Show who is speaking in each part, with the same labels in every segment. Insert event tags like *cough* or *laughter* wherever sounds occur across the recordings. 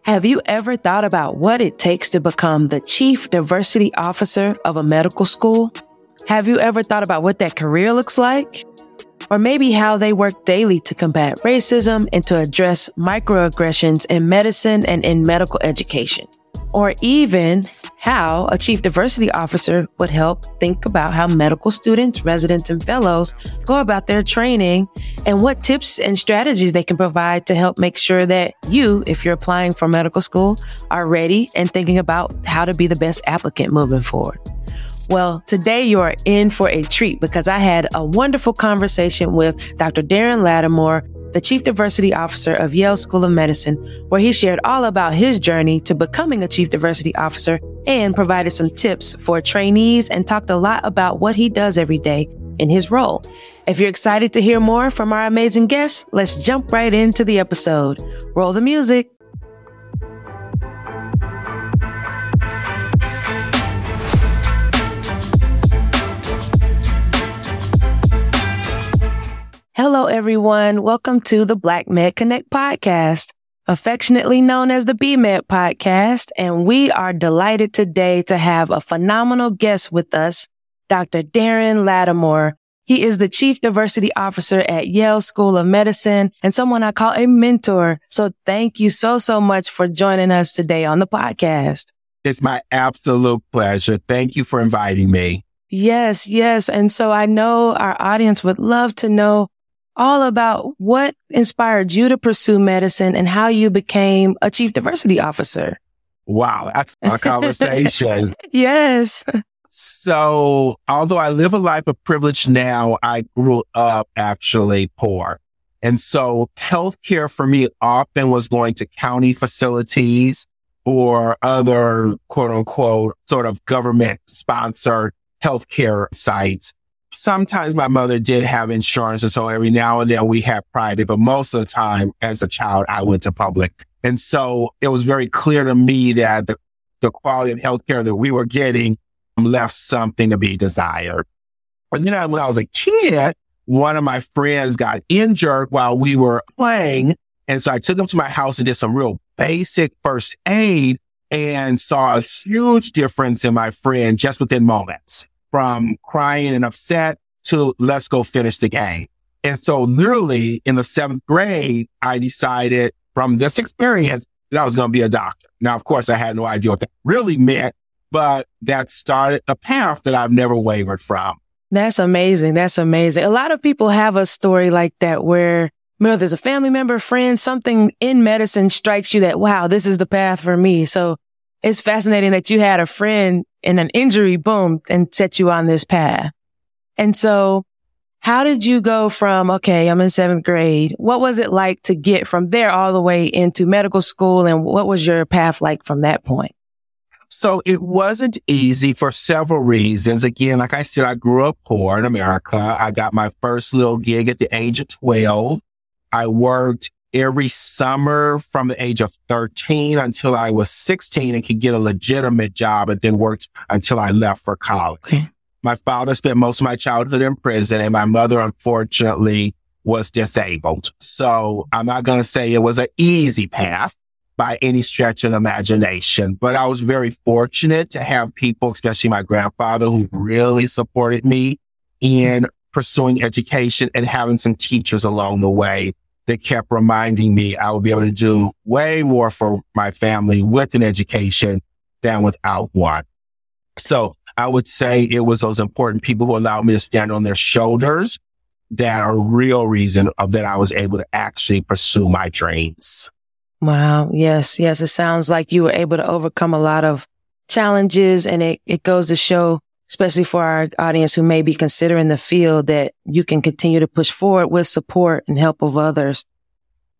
Speaker 1: Have you ever thought about what it takes to become the chief diversity officer of a medical school? Have you ever thought about what that career looks like? Or maybe how they work daily to combat racism and to address microaggressions in medicine and in medical education? Or even how a chief diversity officer would help think about how medical students, residents, and fellows go about their training and what tips and strategies they can provide to help make sure that you, if you're applying for medical school, are ready and thinking about how to be the best applicant moving forward. Well, today you are in for a treat because I had a wonderful conversation with Dr. Darin Latimore, the Chief Diversity Officer of Yale School of Medicine, where he shared all about his journey to becoming a Chief Diversity Officer and provided some tips for trainees and talked a lot about what he does every day in his role. If you're excited to hear more from our amazing guests, let's jump right into the episode. Roll the music. Hello, everyone. Welcome to the Black Med Connect podcast, affectionately known as the BMed podcast. And we are delighted today to have a phenomenal guest with us, Dr. Darin Latimore. He is the Chief Diversity Officer at Yale School of Medicine and someone I call a mentor. So thank you so, so much for joining us today on the podcast.
Speaker 2: It's my absolute pleasure. Thank you for inviting me.
Speaker 1: Yes, yes. And so I know our audience would love to know all about what inspired you to pursue medicine and how you became a chief diversity officer.
Speaker 2: Wow, that's a conversation. *laughs*
Speaker 1: yes.
Speaker 2: So, although I live a life of privilege now, I grew up actually poor. And so healthcare for me often was going to county facilities or other quote unquote sort of government sponsored healthcare sites sometimes my mother did have insurance. And so every now and then we had private, but most of the time as a child, I went to public. And so it was very clear to me that the, the quality of healthcare that we were getting um, left something to be desired. And then when I was a kid, one of my friends got injured while we were playing. And so I took him to my house and did some real basic first aid and saw a huge difference in my friend just within moments from crying and upset to let's go finish the game. And so literally in the seventh grade, I decided from this experience that I was going to be a doctor. Now, of course, I had no idea what that really meant, but that started a path that I've never wavered from.
Speaker 1: That's amazing. That's amazing. A lot of people have a story like that where you know, there's a family member, friend, something in medicine strikes you that, wow, this is the path for me. So it's fascinating that you had a friend in an injury, boom, and set you on this path. And so how did you go from, okay, I'm in seventh grade. What was it like to get from there all the way into medical school? And what was your path like from that point?
Speaker 2: So it wasn't easy for several reasons. Again, like I said, I grew up poor in America. I got my first little gig at the age of 12. I worked every summer from the age of 13 until I was 16 and could get a legitimate job and then worked until I left for college. Okay. My father spent most of my childhood in prison and my mother, unfortunately, was disabled. So I'm not going to say it was an easy path by any stretch of imagination, but I was very fortunate to have people, especially my grandfather, who really supported me in pursuing education and having some teachers along the way that kept reminding me I would be able to do way more for my family with an education than without one. So I would say it was those important people who allowed me to stand on their shoulders that are real reason of that I was able to actually pursue my dreams.
Speaker 1: Wow. Yes. Yes. It sounds like you were able to overcome a lot of challenges and it, it goes to show especially for our audience who may be considering the field that you can continue to push forward with support and help of others.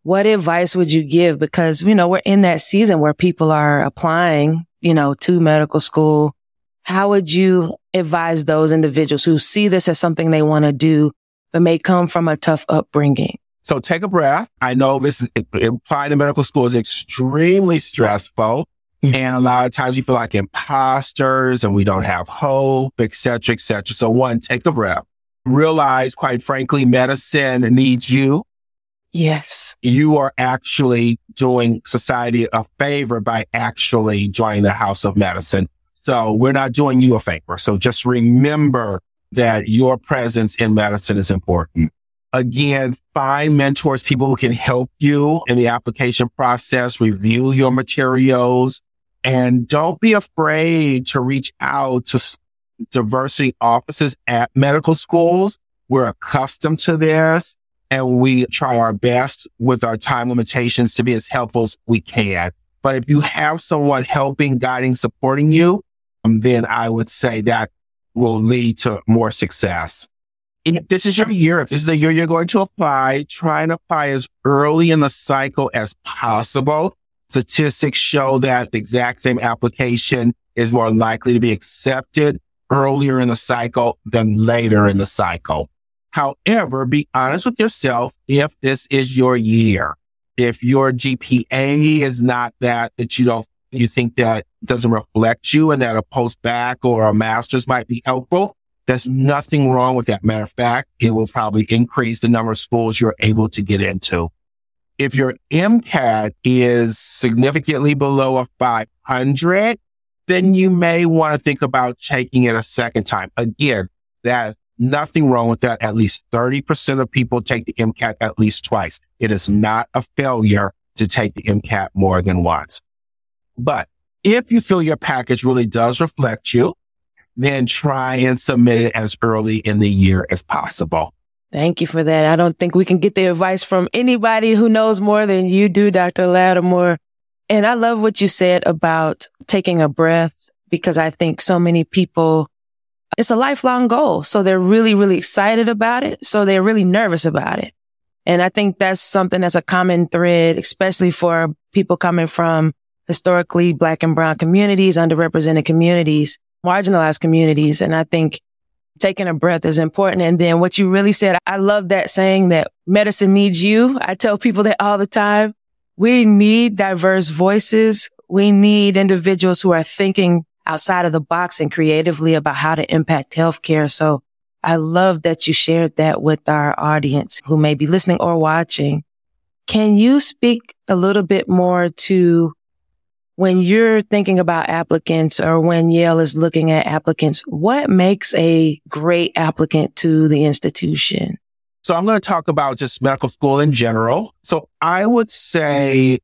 Speaker 1: What advice would you give? Because, you know, we're in that season where people are applying, you know, to medical school. How would you advise those individuals who see this as something they want to do, but may come from a tough upbringing?
Speaker 2: So take a breath. I know this is applying to medical school is extremely stressful. Mm-hmm. *laughs* And a lot of times you feel like imposters and we don't have hope, et cetera, et cetera. So one, take a breath. Realize, quite frankly, medicine needs you.
Speaker 1: Yes.
Speaker 2: You are actually doing society a favor by actually joining the House of Medicine. So we're not doing you a favor. So just remember that your presence in medicine is important. Again, find mentors, people who can help you in the application process, review your materials, and don't be afraid to reach out to diversity offices at medical schools. We're accustomed to this and we try our best with our time limitations to be as helpful as we can. But if you have someone helping, guiding, supporting you, um, then I would say that will lead to more success. If this is your year, if this is the year you're going to apply, try and apply as early in the cycle as possible. Statistics show that the exact same application is more likely to be accepted earlier in the cycle than later in the cycle. However, be honest with yourself if this is your year. If your GPA is not that, that you don't, you think that doesn't reflect you and that a post-bac or a master's might be helpful, there's nothing wrong with that. Matter of fact, it will probably increase the number of schools you're able to get into. If your MCAT is significantly below a 500, then you may want to think about taking it a second time. Again, there's nothing wrong with that. At least 30% of people take the MCAT at least twice. It is not a failure to take the MCAT more than once. But if you feel your package really does reflect you, then try and submit it as early in the year as possible.
Speaker 1: Thank you for that. I don't think we can get the advice from anybody who knows more than you do, Dr. Latimore. And I love what you said about taking a breath because I think so many people, it's a lifelong goal. So they're really, really excited about it. So they're really nervous about it. And I think that's something that's a common thread, especially for people coming from historically black and brown communities, underrepresented communities marginalized communities. And I think taking a breath is important. And then what you really said, I love that saying that medicine needs you. I tell people that all the time. We need diverse voices. We need individuals who are thinking outside of the box and creatively about how to impact healthcare. So I love that you shared that with our audience who may be listening or watching. Can you speak a little bit more to when you're thinking about applicants or when Yale is looking at applicants, what makes a great applicant to the institution?
Speaker 2: So I'm going to talk about just medical school in general. So I would say,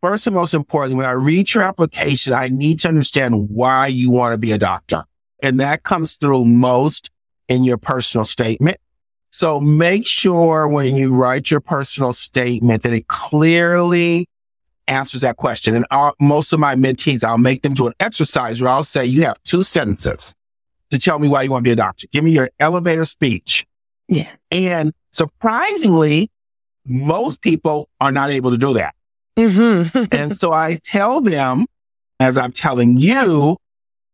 Speaker 2: first and most importantly, when I read your application, I need to understand why you want to be a doctor. And that comes through most in your personal statement. So make sure when you write your personal statement that it clearly answers that question. And I'll, most of my mentees, I'll make them do an exercise where I'll say, you have two sentences to tell me why you want to be a doctor. Give me your elevator speech.
Speaker 1: Yeah.
Speaker 2: And surprisingly, most people are not able to do that.
Speaker 1: Mm-hmm. *laughs*
Speaker 2: and so I tell them, as I'm telling you,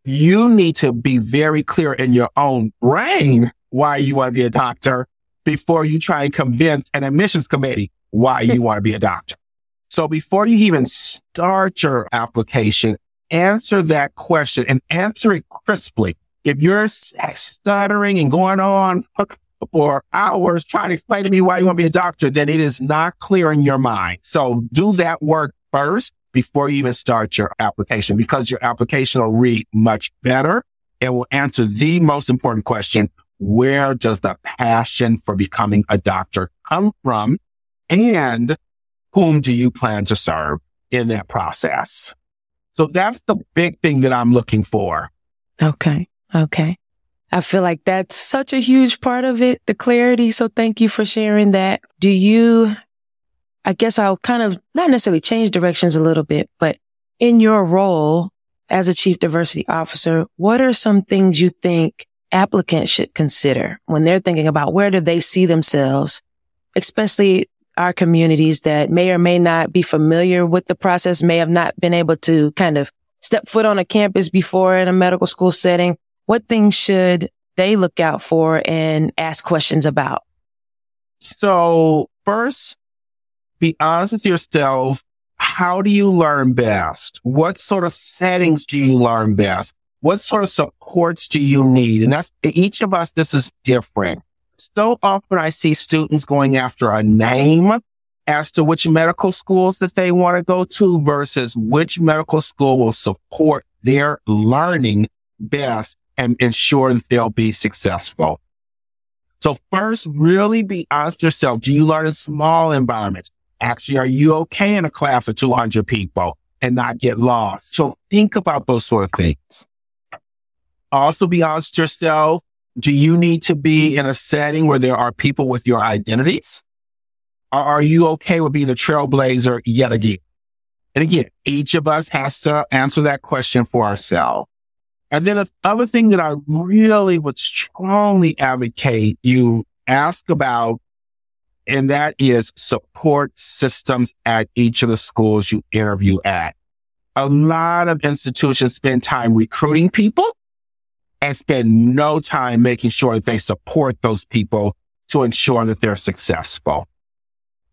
Speaker 2: you need to be very clear in your own brain why you want to be a doctor before you try and convince an admissions committee why you want to be a doctor. So before you even start your application, answer that question and answer it crisply. If you're stuttering and going on for hours trying to explain to me why you want to be a doctor, then it is not clear in your mind. So do that work first before you even start your application because your application will read much better and will answer the most important question. Where does the passion for becoming a doctor come from? And whom do you plan to serve in that process? So that's the big thing that I'm looking for.
Speaker 1: Okay. Okay. I feel like that's such a huge part of it, the clarity. So thank you for sharing that. Do you, I guess I'll kind of not necessarily change directions a little bit, but in your role as a chief diversity officer, what are some things you think applicants should consider when they're thinking about where do they see themselves, especially our communities that may or may not be familiar with the process, may have not been able to kind of step foot on a campus before in a medical school setting. What things should they look out for and ask questions about?
Speaker 2: So first, be honest with yourself. How do you learn best? What sort of settings do you learn best? What sort of supports do you need? And that's each of us, this is different. So often I see students going after a name as to which medical schools that they want to go to versus which medical school will support their learning best and ensure that they'll be successful. So first, really be honest yourself. Do you learn in small environments? Actually, are you okay in a class of 200 people and not get lost? So think about those sort of things. Also be honest yourself. Do you need to be in a setting where there are people with your identities? Or are you okay with being the trailblazer yet again? And again, each of us has to answer that question for ourselves. And then the other thing that I really would strongly advocate you ask about, and that is support systems at each of the schools you interview at. A lot of institutions spend time recruiting people and spend no time making sure that they support those people to ensure that they're successful.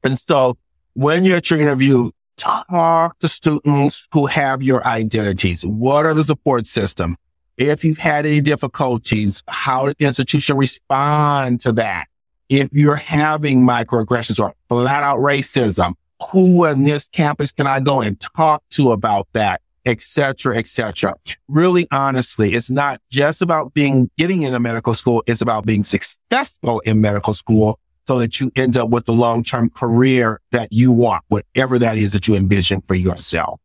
Speaker 2: And so when you're at your interview, talk to students who have your identities. What are the support system? If you've had any difficulties, how did the institution respond to that? If you're having microaggressions or flat out racism, who on this campus can I go and talk to about that? Etc., etc. Really, honestly, it's not just about being getting into medical school. It's about being successful in medical school so that you end up with the long-term career that you want, whatever that is that you envision for yourself.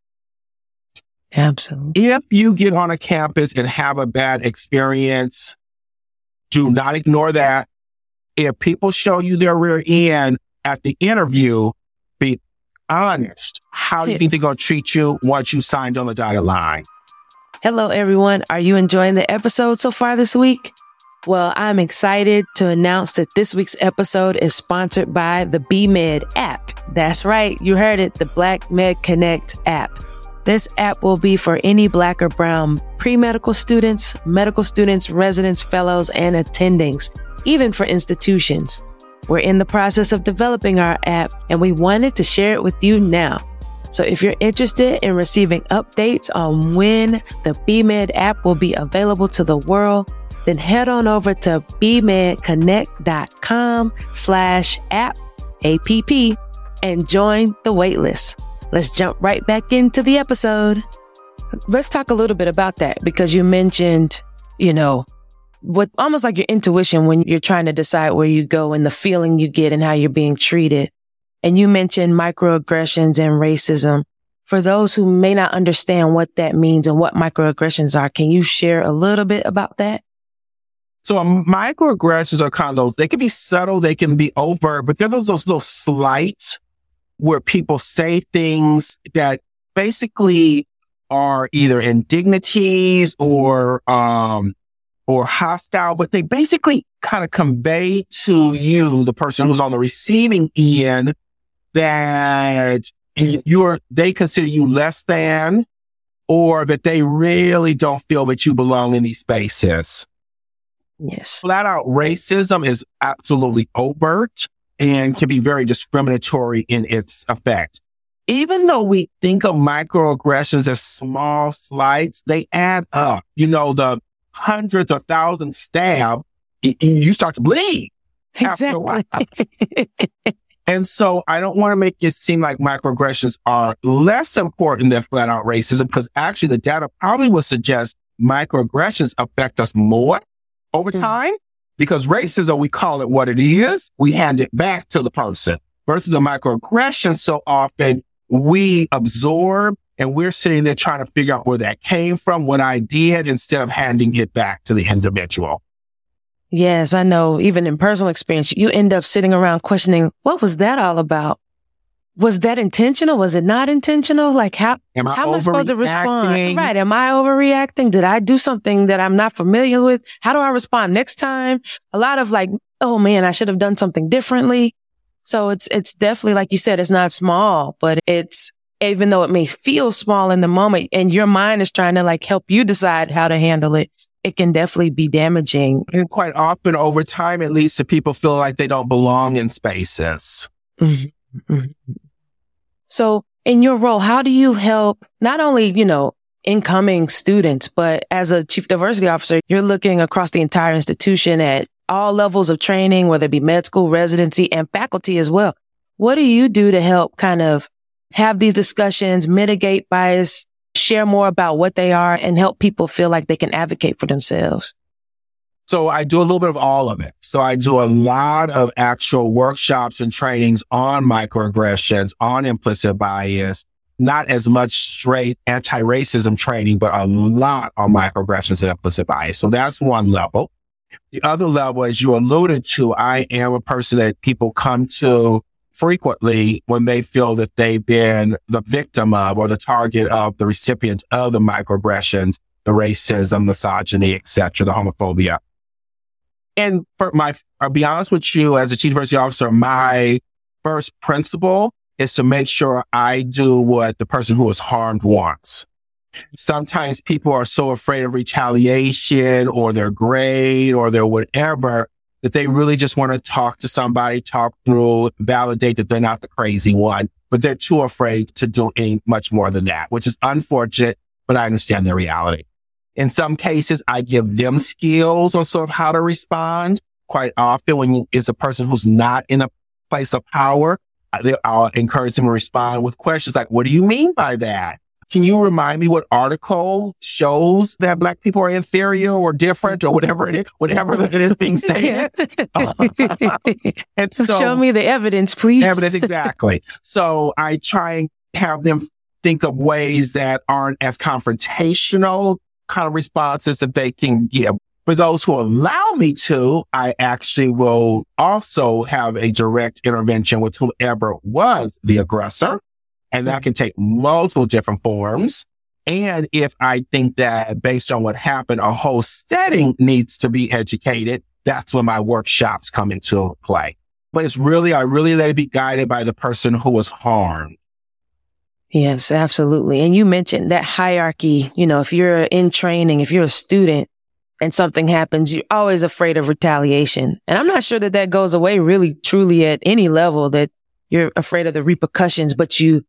Speaker 1: Absolutely.
Speaker 2: If you get on a campus and have a bad experience, do not ignore that. If people show you their rear end at the interview, honest. How do you *laughs* think they're going to treat you once you signed on the dotted line?
Speaker 1: Hello, everyone. Are you enjoying the episode so far this week? Well, I'm excited to announce that this week's episode is sponsored by the BMed app. That's right. You heard it. The Black Med Connect app. This app will be for any black or brown pre-medical students, medical students, residents, fellows, and attendings, even for institutions. We're in the process of developing our app and we wanted to share it with you now. So if you're interested in receiving updates on when the BMed app will be available to the world, then head on over to bmedconnect.com slash app, A-P-P, and join the waitlist. Let's jump right back into the episode. Let's talk a little bit about that because you mentioned, you know, what almost like your intuition when you're trying to decide where you go and the feeling you get and how you're being treated. And you mentioned microaggressions and racism. For those who may not understand what that means and what microaggressions are, can you share a little bit about that?
Speaker 2: So microaggressions are kind of those, they can be subtle, they can be overt, but they're those, those little slights where people say things that basically are either indignities or, um, or hostile, but they basically kind of convey to you, the person who's on the receiving end, that you're, they consider you less than, or that they really don't feel that you belong in these spaces.
Speaker 1: Yes.
Speaker 2: Flat out racism is absolutely overt and can be very discriminatory in its effect. Even though we think of microaggressions as small slights, they add up. You know, the hundreds or thousands stab, you start to bleed.
Speaker 1: Exactly. *laughs*
Speaker 2: and so I don't want to make it seem like microaggressions are less important than flat out racism because actually the data probably would suggest microaggressions affect us more over mm. time because racism, we call it what it is. We hand it back to the person versus a microaggression. So often we absorb and we're sitting there trying to figure out where that came from, what I did instead of handing it back to the individual.
Speaker 1: Yes, I know. Even in personal experience, you end up sitting around questioning, what was that all about? was that intentional? Was it not intentional? Like how, am I, how am I supposed to respond? Right. Am I overreacting? Did I do something that I'm not familiar with? How do I respond next time? A lot of like, oh man, I should have done something differently. So it's, it's definitely, like you said, it's not small, but it's, even though it may feel small in the moment and your mind is trying to like help you decide how to handle it, it can definitely be damaging.
Speaker 2: And quite often over time, it leads to people feeling like they don't belong in spaces. Mm-hmm. mm-hmm.
Speaker 1: So in your role, how do you help not only, you know, incoming students, but as a chief diversity officer, you're looking across the entire institution at all levels of training, whether it be med school, residency, and faculty as well. What do you do to help kind of have these discussions, mitigate bias, share more about what they are and help people feel like they can advocate for themselves?
Speaker 2: So I do a little bit of all of it. So I do a lot of actual workshops and trainings on microaggressions, on implicit bias, not as much straight anti-racism training, but a lot on microaggressions and implicit bias. So that's one level. The other level, as you alluded to, I am a person that people come to frequently when they feel that they've been the victim of or the target of the recipient of the microaggressions, the racism, misogyny, etc., the homophobia and for my, I'll be honest with you, as a chief diversity officer, my first principle is to make sure I do what the person who was harmed wants. Sometimes people are so afraid of retaliation or their grade or their whatever that they really just want to talk to somebody, talk through, validate that they're not the crazy one, but they're too afraid to do any much more than that, which is unfortunate, but I understand their reality. In some cases, I give them skills on sort of how to respond. Quite often when it's a person who's not in a place of power, I'll encourage them to respond with questions like, what do you mean by that? Can you remind me what article shows that black people are inferior or different or whatever it is, whatever it is being *laughs* said? *laughs*
Speaker 1: and so, show me the evidence, please.
Speaker 2: Evidence, exactly. so I try and have them think of ways that aren't as confrontational kind of responses that they can give. For those who allow me to, I actually will also have a direct intervention with whoever was the aggressor. And that mm-hmm. can take multiple different forms. And if I think that based on what happened, a whole setting needs to be educated, that's when my workshops come into play. But it's really, I really let it be guided by the person who was harmed.
Speaker 1: Yes, absolutely. And you mentioned that hierarchy. You know, if you're in training, if you're a student and something happens, you're always afraid of retaliation. And I'm not sure that that goes away really truly at any level that you're afraid of the repercussions, but you,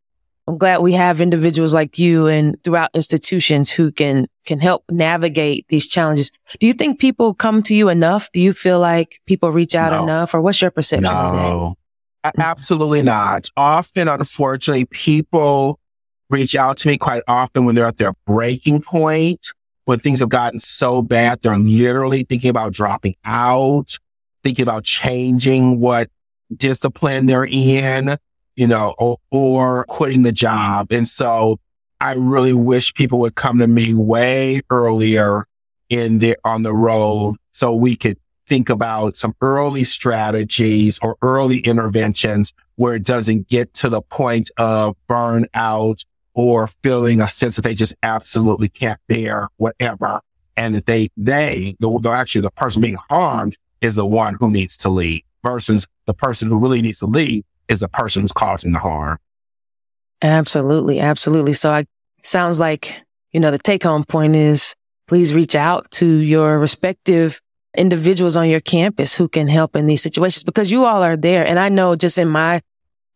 Speaker 1: I'm glad we have individuals like you and throughout institutions who can, can help navigate these challenges. Do you think people come to you enough? Do you feel like people reach out no. enough or what's your perception no. of?
Speaker 2: Absolutely not. Often, unfortunately, people reach out to me quite often when they're at their breaking point, when things have gotten so bad, they're literally thinking about dropping out, thinking about changing what discipline they're in, you know, or, or quitting the job. And so I really wish people would come to me way earlier in the, on the road so we could think about some early strategies or early interventions where it doesn't get to the point of burnout or feeling a sense that they just absolutely can't bear whatever. And that they, they, the, the actually the person being harmed is the one who needs to lead versus the person who really needs to lead is the person who's causing the harm.
Speaker 1: Absolutely. Absolutely. So I sounds like, you know, the take home point is please reach out to your respective individuals on your campus who can help in these situations because you all are there. And I know just in my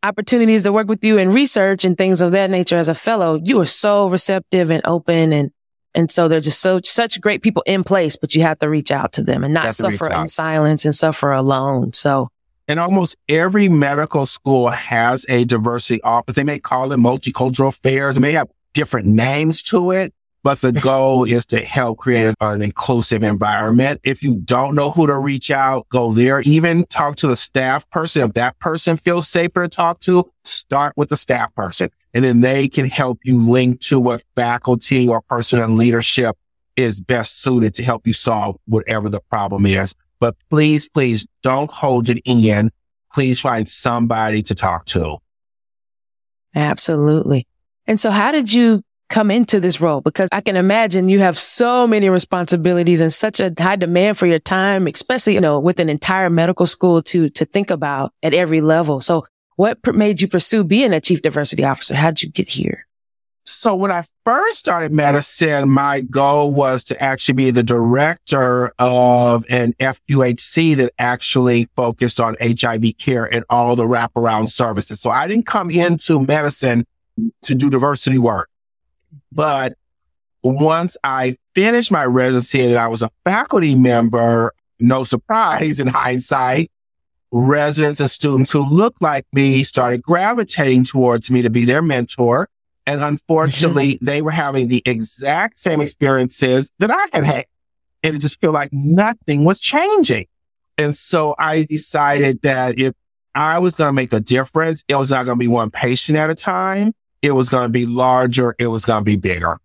Speaker 1: opportunities to work with you and research and things of that nature as a fellow, you are so receptive and open and and so they're just so such great people in place, but you have to reach out to them and not suffer in silence and suffer alone. So
Speaker 2: and almost every medical school has a diversity office. They may call it multicultural affairs. They may have different names to it, but the *laughs* goal is to help create an inclusive environment. If you don't know who to reach out, go there. Even talk to the staff person. If that person feels safer to talk to, start with the staff person. And then they can help you link to what faculty or person in leadership is best suited to help you solve whatever the problem is. But please, please don't hold it in. Please find somebody to talk to.
Speaker 1: Absolutely. And so how did you come into this role? Because I can imagine you have so many responsibilities and such a high demand for your time, especially, you know, with an entire medical school to, to think about at every level. So what made you pursue being a chief diversity officer? How did you get here?
Speaker 2: So when I first started medicine, my goal was to actually be the director of an FQHC that actually focused on HIV care and all the wraparound services. So I didn't come into medicine to do diversity work. But once I finished my residency and I was a faculty member, no surprise in *laughs* hindsight, residents and students who looked like me started gravitating towards me to be their mentor. And *laughs* unfortunately, they were having the exact same experiences that I had had. And it just felt like nothing was changing. And so I decided that if I was going to make a difference, it was not going to be one patient at a time. It was going to be larger. It was going to be bigger.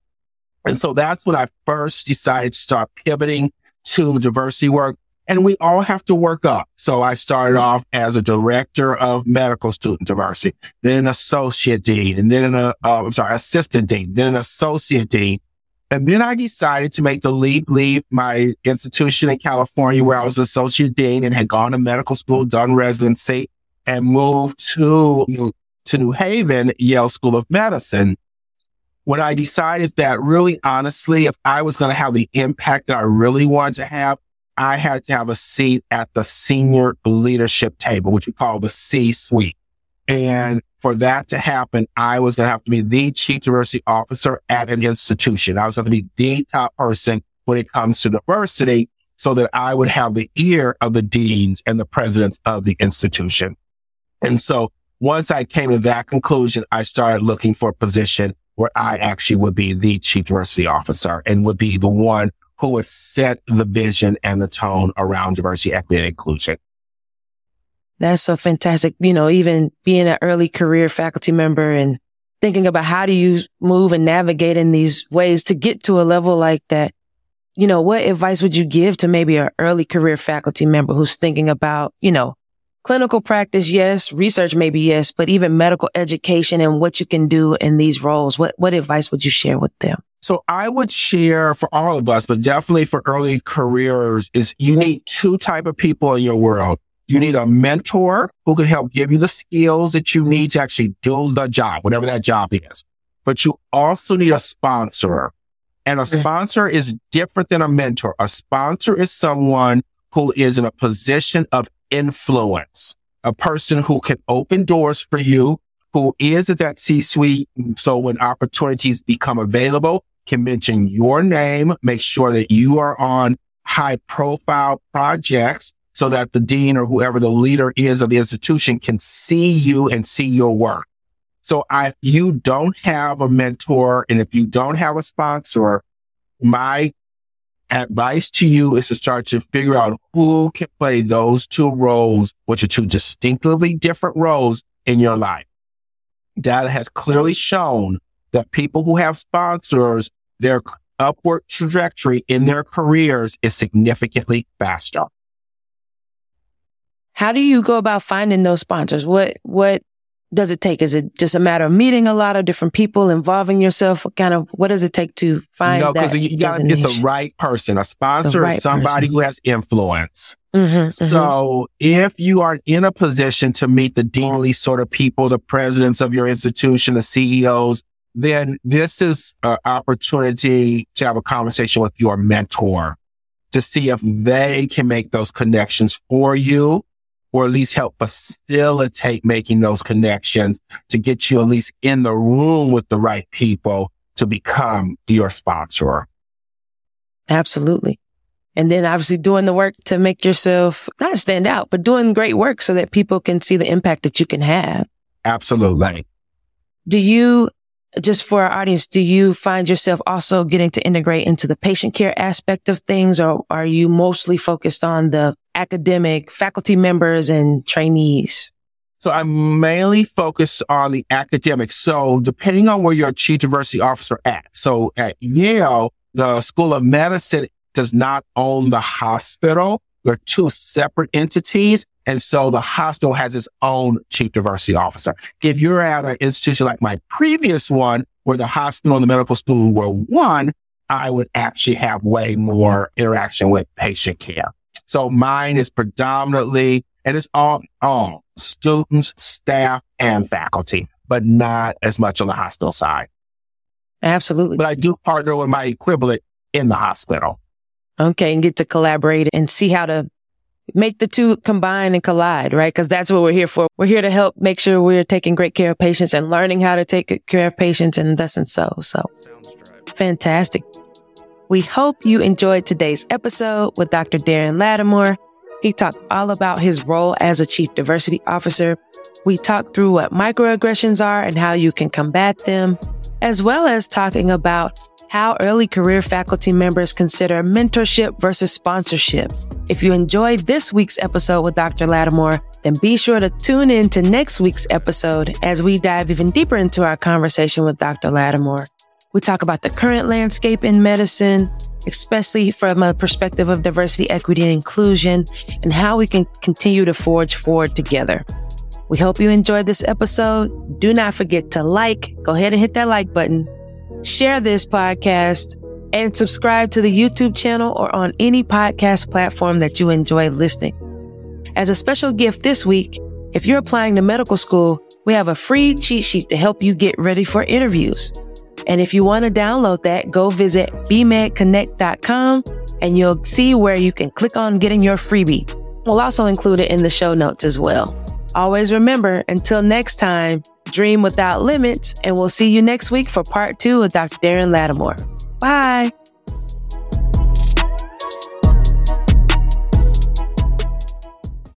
Speaker 2: And so that's when I first decided to start pivoting to diversity work. And we all have to work up. So I started off as a director of medical student diversity, then an associate dean, and then an, uh, I'm sorry, assistant dean, then an associate dean. And then I decided to make the leap, leave my institution in California where I was an associate dean and had gone to medical school, done residency and moved to, to New Haven, Yale School of Medicine when I decided that really honestly, if I was going to have the impact that I really wanted to have, I had to have a seat at the senior leadership table, which we call the C suite. And for that to happen, I was going to have to be the chief diversity officer at an institution. I was going to be the top person when it comes to diversity so that I would have the ear of the deans and the presidents of the institution. And so once I came to that conclusion, I started looking for a position where I actually would be the chief diversity officer and would be the one who would set the vision and the tone around diversity, equity, and inclusion.
Speaker 1: That's so fantastic. You know, even being an early career faculty member and thinking about how do you move and navigate in these ways to get to a level like that. You know, what advice would you give to maybe an early career faculty member who's thinking about, you know, clinical practice, yes. Research, maybe yes, but even medical education and what you can do in these roles. What, what advice would you share with them?
Speaker 2: So I would share for all of us, but definitely for early careers is you need two type of people in your world. You need a mentor who can help give you the skills that you need to actually do the job, whatever that job is. But you also need a sponsor and a mm. sponsor is different than a mentor. A sponsor is someone who is in a position of influence, a person who can open doors for you, who is at that C suite. So when opportunities become available, can mention your name, make sure that you are on high profile projects so that the dean or whoever the leader is of the institution can see you and see your work. So if you don't have a mentor and if you don't have a sponsor, my advice to you is to start to figure out who can play those two roles, which are two distinctively different roles in your life. Data has clearly shown that people who have sponsors, their upward trajectory in their careers is significantly faster.
Speaker 1: How do you go about finding those sponsors? What, what does it take? Is it just a matter of meeting a lot of different people, involving yourself? What kind of what does it take to find?
Speaker 2: No, because you got it's the right person. A sponsor right is somebody person. who has influence. Mm-hmm, mm-hmm. so mm-hmm. if you are in a position to meet the deanly sort of people, the presidents of your institution, the CEOs, then this is an opportunity to have a conversation with your mentor to see if they can make those connections for you or at least help facilitate making those connections to get you at least in the room with the right people to become your sponsor.
Speaker 1: Absolutely. And then obviously doing the work to make yourself not stand out, but doing great work so that people can see the impact that you can have.
Speaker 2: Absolutely.
Speaker 1: Do you, just for our audience, do you find yourself also getting to integrate into the patient care aspect of things or are you mostly focused on the academic faculty members and trainees?
Speaker 2: So I'm mainly focused on the academics. So depending on where your chief diversity officer at. So at Yale, the School of Medicine does not own the hospital. They're two separate entities. And so the hospital has its own chief diversity officer. If you're at an institution like my previous one, where the hospital and the medical school were one, I would actually have way more interaction with patient care. So mine is predominantly, and it's all, all students, staff, and faculty, but not as much on the hospital side.
Speaker 1: Absolutely.
Speaker 2: But I do partner with my equivalent in the hospital.
Speaker 1: Okay. And get to collaborate and see how to make the two combine and collide, right? Cause that's what we're here for. We're here to help make sure we're taking great care of patients and learning how to take care of patients and thus and so. So fantastic. We hope you enjoyed today's episode with Dr. Darin Latimore. He talked all about his role as a chief diversity officer. We talked through what microaggressions are and how you can combat them, as well as talking about how early career faculty members consider mentorship versus sponsorship. If you enjoyed this week's episode with Dr. Latimore, then be sure to tune in to next week's episode as we dive even deeper into our conversation with Dr. Latimore. We talk about the current landscape in medicine, especially from a perspective of diversity, equity, and inclusion, and how we can continue to forge forward together. We hope you enjoyed this episode. Do not forget to like, go ahead and hit that like button, share this podcast, and subscribe to the YouTube channel or on any podcast platform that you enjoy listening. As a special gift this week, if you're applying to medical school, we have a free cheat sheet to help you get ready for interviews. And if you want to download that, go visit bmedconnect.com and you'll see where you can click on getting your freebie. We'll also include it in the show notes as well. Always remember, until next time, dream without limits, and we'll see you next week for part two with Dr. Darin Latimore. Bye.